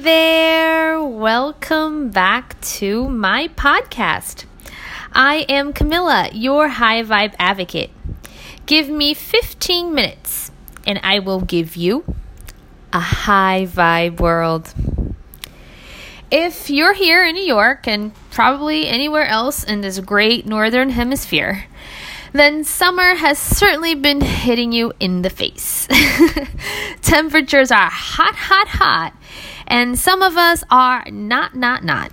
There, welcome back to my podcast. I am Camilla, your high vibe advocate. Give me 15 minutes and I will give you a high vibe world. If you're here in New York and probably anywhere else in this great northern hemisphere, then summer has certainly been hitting you in the face. Temperatures are hot, hot, hot, and some of us are not, not, not.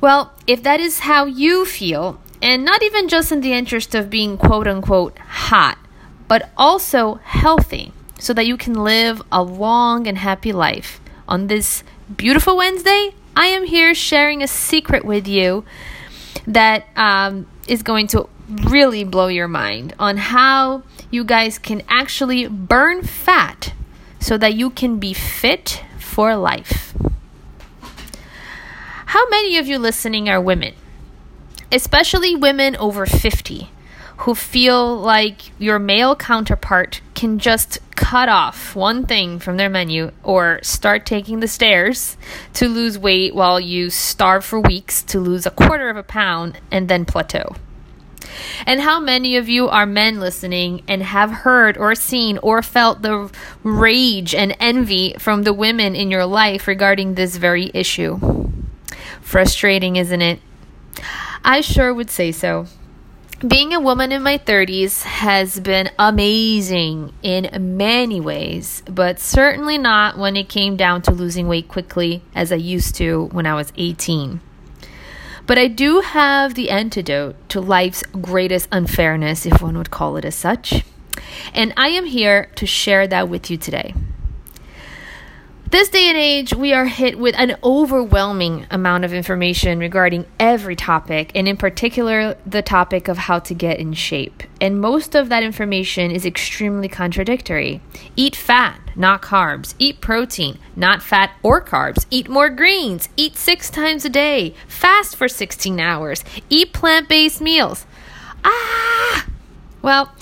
Well, if that is how you feel, and not even just in the interest of being quote unquote hot, but also healthy, so that you can live a long and happy life. On this beautiful Wednesday, I am here sharing a secret with you that um, is going to really blow your mind on how you guys can actually burn fat so that you can be fit for life. How many of you listening are women? Especially women over 50 who feel like your male counterpart can just cut off one thing from their menu or start taking the stairs to lose weight while you starve for weeks to lose a quarter of a pound and then plateau. And how many of you are men listening and have heard or seen or felt the rage and envy from the women in your life regarding this very issue? Frustrating, isn't it? I sure would say so. Being a woman in my 30s has been amazing in many ways, but certainly not when it came down to losing weight quickly as I used to when I was 18. But I do have the antidote to life's greatest unfairness, if one would call it as such. And I am here to share that with you today. This day and age, we are hit with an overwhelming amount of information regarding every topic, and in particular, the topic of how to get in shape. And most of that information is extremely contradictory. Eat fat, not carbs. Eat protein, not fat or carbs. Eat more greens. Eat six times a day. Fast for 16 hours. Eat plant based meals. Ah! Well,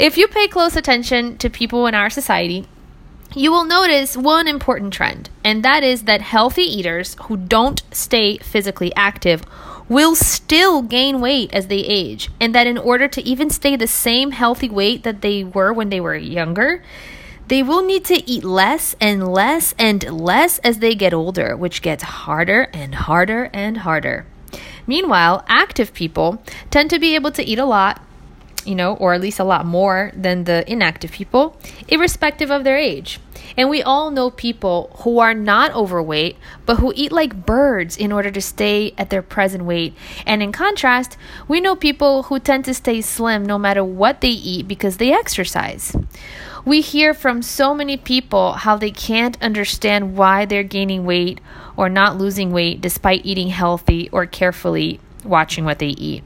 if you pay close attention to people in our society, you will notice one important trend, and that is that healthy eaters who don't stay physically active will still gain weight as they age, and that in order to even stay the same healthy weight that they were when they were younger, they will need to eat less and less and less as they get older, which gets harder and harder and harder. Meanwhile, active people tend to be able to eat a lot, you know, or at least a lot more than the inactive people, irrespective of their age. And we all know people who are not overweight, but who eat like birds in order to stay at their present weight. And in contrast, we know people who tend to stay slim no matter what they eat because they exercise. We hear from so many people how they can't understand why they're gaining weight or not losing weight despite eating healthy or carefully watching what they eat.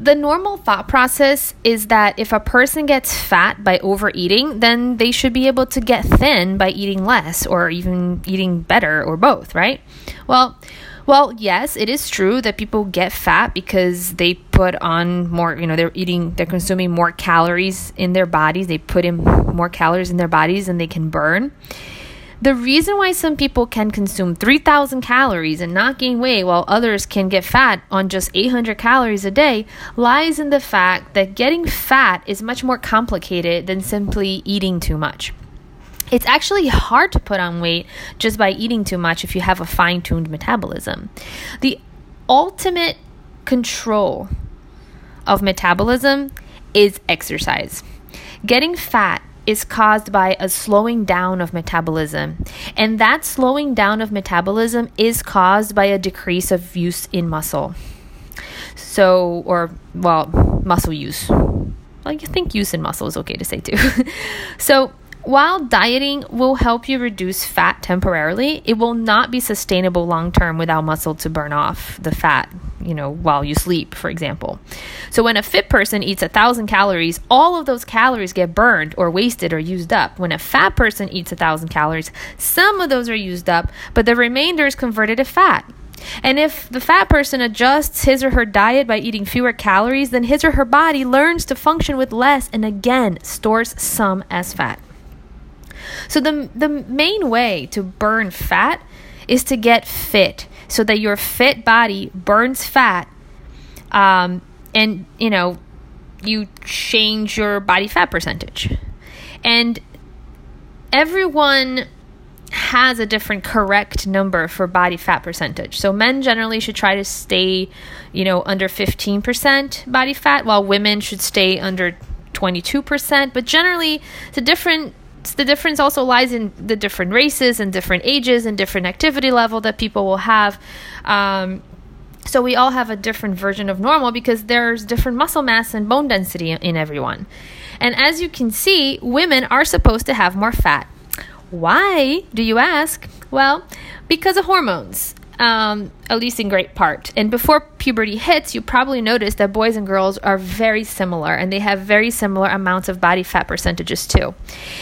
The normal thought process is that if a person gets fat by overeating, then they should be able to get thin by eating less or even eating better or both, right? Well, well, yes, it is true that people get fat because they put on more, you know, they're eating, they're consuming more calories in their bodies. They put in more calories in their bodies than they can burn. The reason why some people can consume 3,000 calories and not gain weight while others can get fat on just 800 calories a day lies in the fact that getting fat is much more complicated than simply eating too much. It's actually hard to put on weight just by eating too much if you have a fine tuned metabolism. The ultimate control of metabolism is exercise. Getting fat is caused by a slowing down of metabolism. And that slowing down of metabolism is caused by a decrease of use in muscle. So, or, well, muscle use. Well, you think use in muscle is okay to say too. so, while dieting will help you reduce fat temporarily, it will not be sustainable long term without muscle to burn off the fat, you know, while you sleep, for example. So when a fit person eats a thousand calories, all of those calories get burned or wasted or used up. When a fat person eats a thousand calories, some of those are used up, but the remainder is converted to fat. And if the fat person adjusts his or her diet by eating fewer calories, then his or her body learns to function with less and again stores some as fat. So the the main way to burn fat is to get fit so that your fit body burns fat um, and you know you change your body fat percentage and everyone has a different correct number for body fat percentage. So men generally should try to stay, you know, under 15% body fat while women should stay under 22%, but generally it's a different the difference also lies in the different races and different ages and different activity level that people will have. Um, so we all have a different version of normal because there's different muscle mass and bone density in everyone. And as you can see, women are supposed to have more fat. Why, do you ask? Well, because of hormones um, at least in great part. And before puberty hits, you probably notice that boys and girls are very similar and they have very similar amounts of body fat percentages too.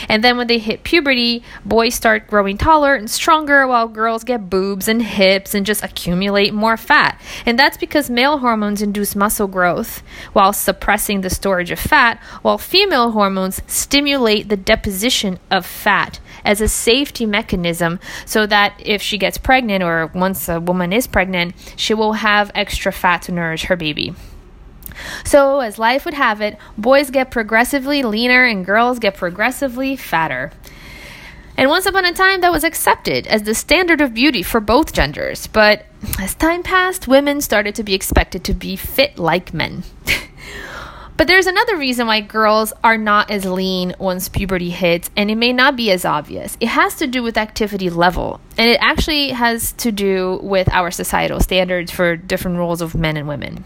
And then when they hit puberty, boys start growing taller and stronger while girls get boobs and hips and just accumulate more fat. And that's because male hormones induce muscle growth while suppressing the storage of fat, while female hormones stimulate the deposition of fat as a safety mechanism so that if she gets pregnant or once a woman is pregnant, she will have extra fat to nourish her baby. So, as life would have it, boys get progressively leaner and girls get progressively fatter. And once upon a time, that was accepted as the standard of beauty for both genders. But as time passed, women started to be expected to be fit like men. But there's another reason why girls are not as lean once puberty hits, and it may not be as obvious. It has to do with activity level, and it actually has to do with our societal standards for different roles of men and women.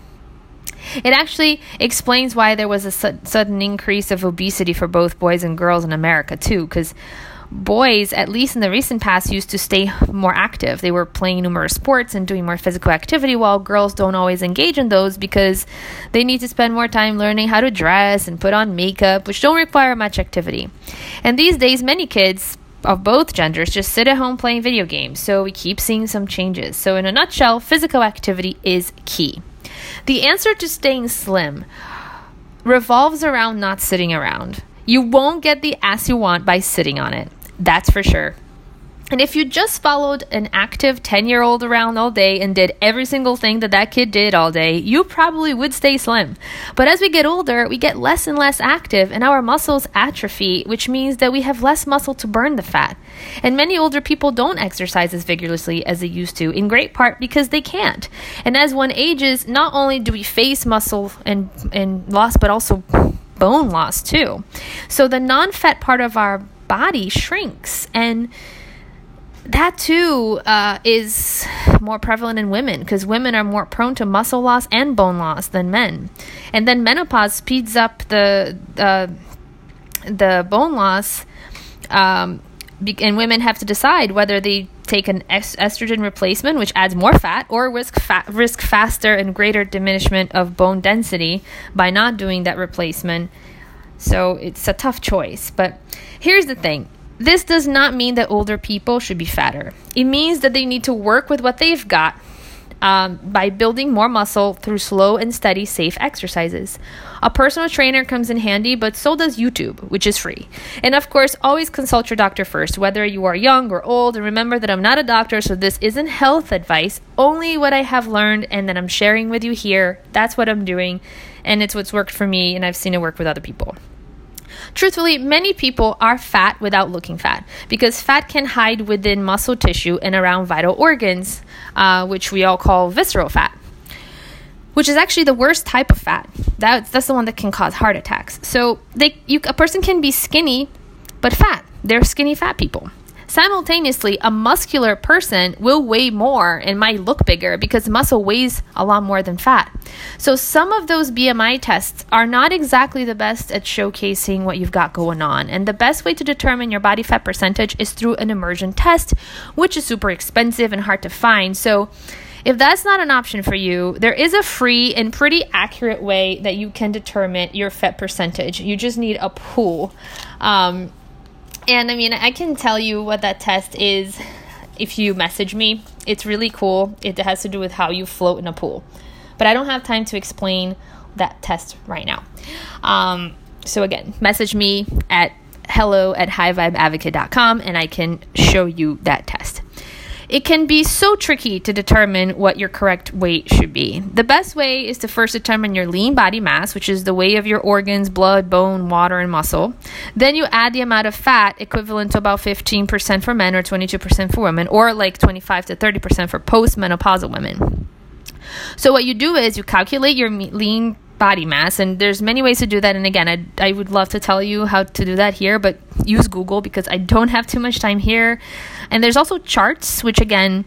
It actually explains why there was a su- sudden increase of obesity for both boys and girls in America, too, because boys, at least in the recent past, used to stay more active. They were playing numerous sports and doing more physical activity, while girls don't always engage in those because they need to spend more time learning how to dress and put on makeup, which don't require much activity. And these days, many kids of both genders just sit at home playing video games, so we keep seeing some changes. So, in a nutshell, physical activity is key. The answer to staying slim revolves around not sitting around. You won't get the ass you want by sitting on it. That's for sure. And if you just followed an active 10 year old around all day and did every single thing that that kid did all day, you probably would stay slim. But as we get older, we get less and less active and our muscles atrophy, which means that we have less muscle to burn the fat. And many older people don't exercise as vigorously as they used to, in great part because they can't. And as one ages, not only do we face muscle and, and loss, but also bone loss too. So the non fat part of our body shrinks and that too uh, is more prevalent in women because women are more prone to muscle loss and bone loss than men. And then menopause speeds up the uh, the bone loss, um, and women have to decide whether they take an estrogen replacement, which adds more fat, or risk fa- risk faster and greater diminishment of bone density by not doing that replacement. So it's a tough choice, but Here's the thing this does not mean that older people should be fatter. It means that they need to work with what they've got um, by building more muscle through slow and steady, safe exercises. A personal trainer comes in handy, but so does YouTube, which is free. And of course, always consult your doctor first, whether you are young or old. And remember that I'm not a doctor, so this isn't health advice, only what I have learned and that I'm sharing with you here. That's what I'm doing, and it's what's worked for me, and I've seen it work with other people. Truthfully, many people are fat without looking fat because fat can hide within muscle tissue and around vital organs, uh, which we all call visceral fat, which is actually the worst type of fat. That's, that's the one that can cause heart attacks. So they, you, a person can be skinny but fat. They're skinny fat people. Simultaneously, a muscular person will weigh more and might look bigger because muscle weighs a lot more than fat. So, some of those BMI tests are not exactly the best at showcasing what you've got going on. And the best way to determine your body fat percentage is through an immersion test, which is super expensive and hard to find. So, if that's not an option for you, there is a free and pretty accurate way that you can determine your fat percentage. You just need a pool. Um, and I mean, I can tell you what that test is if you message me. It's really cool. It has to do with how you float in a pool. But I don't have time to explain that test right now. Um, so again, message me at hello at highvibeadvocate.com and I can show you that test. It can be so tricky to determine what your correct weight should be. The best way is to first determine your lean body mass, which is the weight of your organs, blood, bone, water, and muscle. Then you add the amount of fat equivalent to about 15% for men or 22% for women, or like 25 to 30% for postmenopausal women. So what you do is you calculate your lean body mass and there's many ways to do that and again I, I would love to tell you how to do that here but use google because i don't have too much time here and there's also charts which again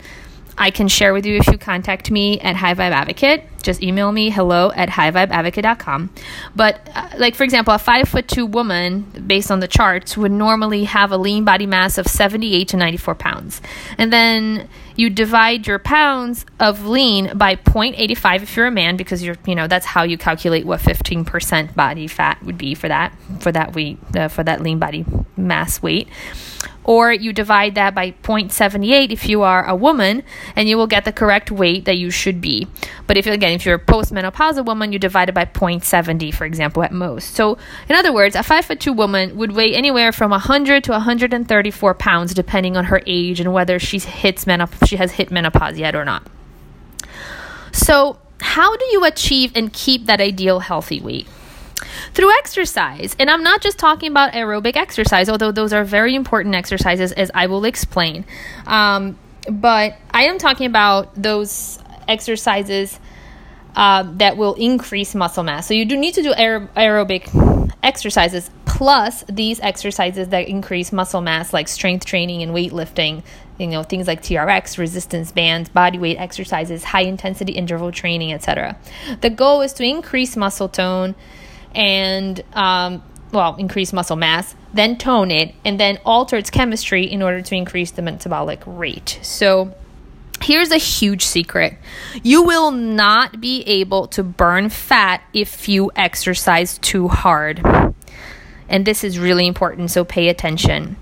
I can share with you if you contact me at High Vibe Advocate. Just email me hello at highvibeadvocate.com. But, uh, like, for example, a five foot two woman, based on the charts, would normally have a lean body mass of 78 to 94 pounds. And then you divide your pounds of lean by 0.85 if you're a man, because you're, you know, that's how you calculate what 15% body fat would be for that, for that weight, uh, for that lean body mass weight. Or you divide that by 0.78 if you are a woman and you will get the correct weight that you should be. But if again if you're a postmenopausal woman you divide it by 0.70 for example at most. So in other words a 5 foot 2 woman would weigh anywhere from 100 to 134 pounds depending on her age and whether she hits she has hit menopause yet or not so how do you achieve and keep that ideal healthy weight through exercise. And I'm not just talking about aerobic exercise, although those are very important exercises, as I will explain. Um, but I am talking about those exercises uh, that will increase muscle mass. So you do need to do aer- aerobic exercises plus these exercises that increase muscle mass, like strength training and weightlifting. You know things like TRX, resistance bands, body weight exercises, high intensity interval training, etc. The goal is to increase muscle tone and um, well, increase muscle mass, then tone it, and then alter its chemistry in order to increase the metabolic rate. So, here's a huge secret you will not be able to burn fat if you exercise too hard. And this is really important, so pay attention.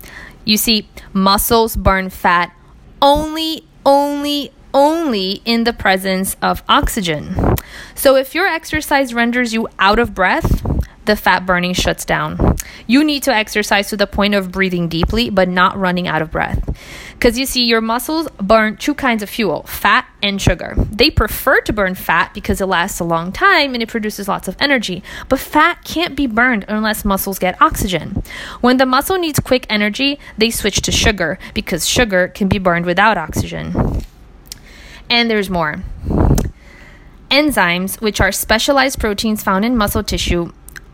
You see, muscles burn fat only, only, only in the presence of oxygen. So if your exercise renders you out of breath, the fat burning shuts down. You need to exercise to the point of breathing deeply, but not running out of breath. Because you see, your muscles burn two kinds of fuel fat and sugar. They prefer to burn fat because it lasts a long time and it produces lots of energy. But fat can't be burned unless muscles get oxygen. When the muscle needs quick energy, they switch to sugar because sugar can be burned without oxygen. And there's more. Enzymes, which are specialized proteins found in muscle tissue,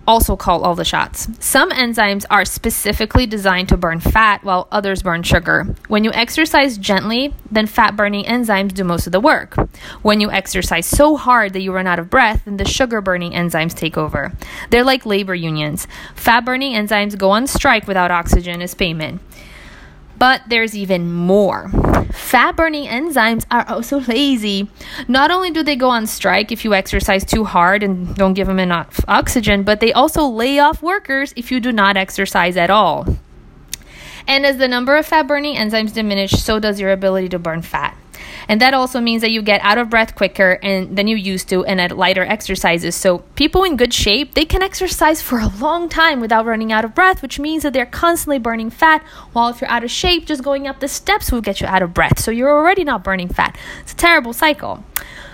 also call all the shots. Some enzymes are specifically designed to burn fat while others burn sugar. When you exercise gently, then fat burning enzymes do most of the work. When you exercise so hard that you run out of breath, then the sugar burning enzymes take over. They're like labor unions. Fat burning enzymes go on strike without oxygen as payment. But there's even more. Fat burning enzymes are also lazy. Not only do they go on strike if you exercise too hard and don't give them enough oxygen, but they also lay off workers if you do not exercise at all. And as the number of fat burning enzymes diminish, so does your ability to burn fat. And that also means that you get out of breath quicker and than you used to and at lighter exercises. So people in good shape, they can exercise for a long time without running out of breath, which means that they're constantly burning fat. While if you're out of shape, just going up the steps will get you out of breath. So you're already not burning fat. It's a terrible cycle.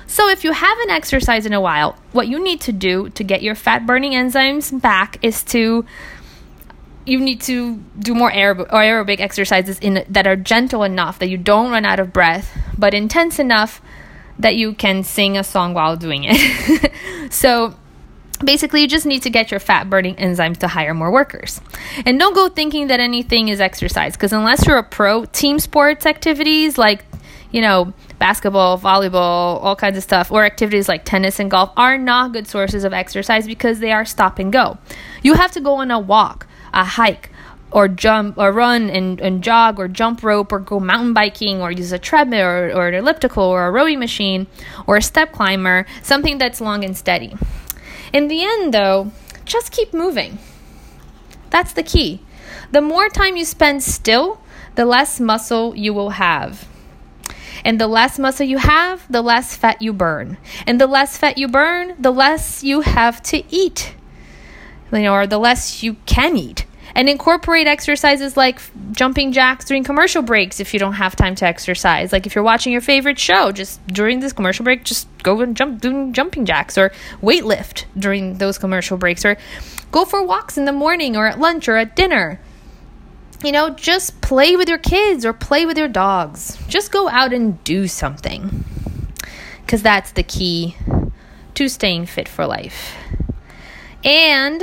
So, if you haven't exercised in a while, what you need to do to get your fat burning enzymes back is to you need to do more aerob- aerobic exercises in that are gentle enough that you don't run out of breath, but intense enough that you can sing a song while doing it. so basically you just need to get your fat burning enzymes to hire more workers. And don't go thinking that anything is exercise because unless you're a pro team sports activities like you know basketball volleyball all kinds of stuff or activities like tennis and golf are not good sources of exercise because they are stop and go. You have to go on a walk a hike or jump or run and, and jog or jump rope or go mountain biking or use a treadmill or, or an elliptical or a rowing machine or a step climber, something that's long and steady. In the end, though, just keep moving. That's the key. The more time you spend still, the less muscle you will have. And the less muscle you have, the less fat you burn. And the less fat you burn, the less you have to eat you know, or the less you can eat. and incorporate exercises like jumping jacks during commercial breaks if you don't have time to exercise. Like if you're watching your favorite show, just during this commercial break, just go and jump doing jumping jacks or weight lift during those commercial breaks or go for walks in the morning or at lunch or at dinner. You know, just play with your kids or play with your dogs. Just go out and do something. Cuz that's the key to staying fit for life. And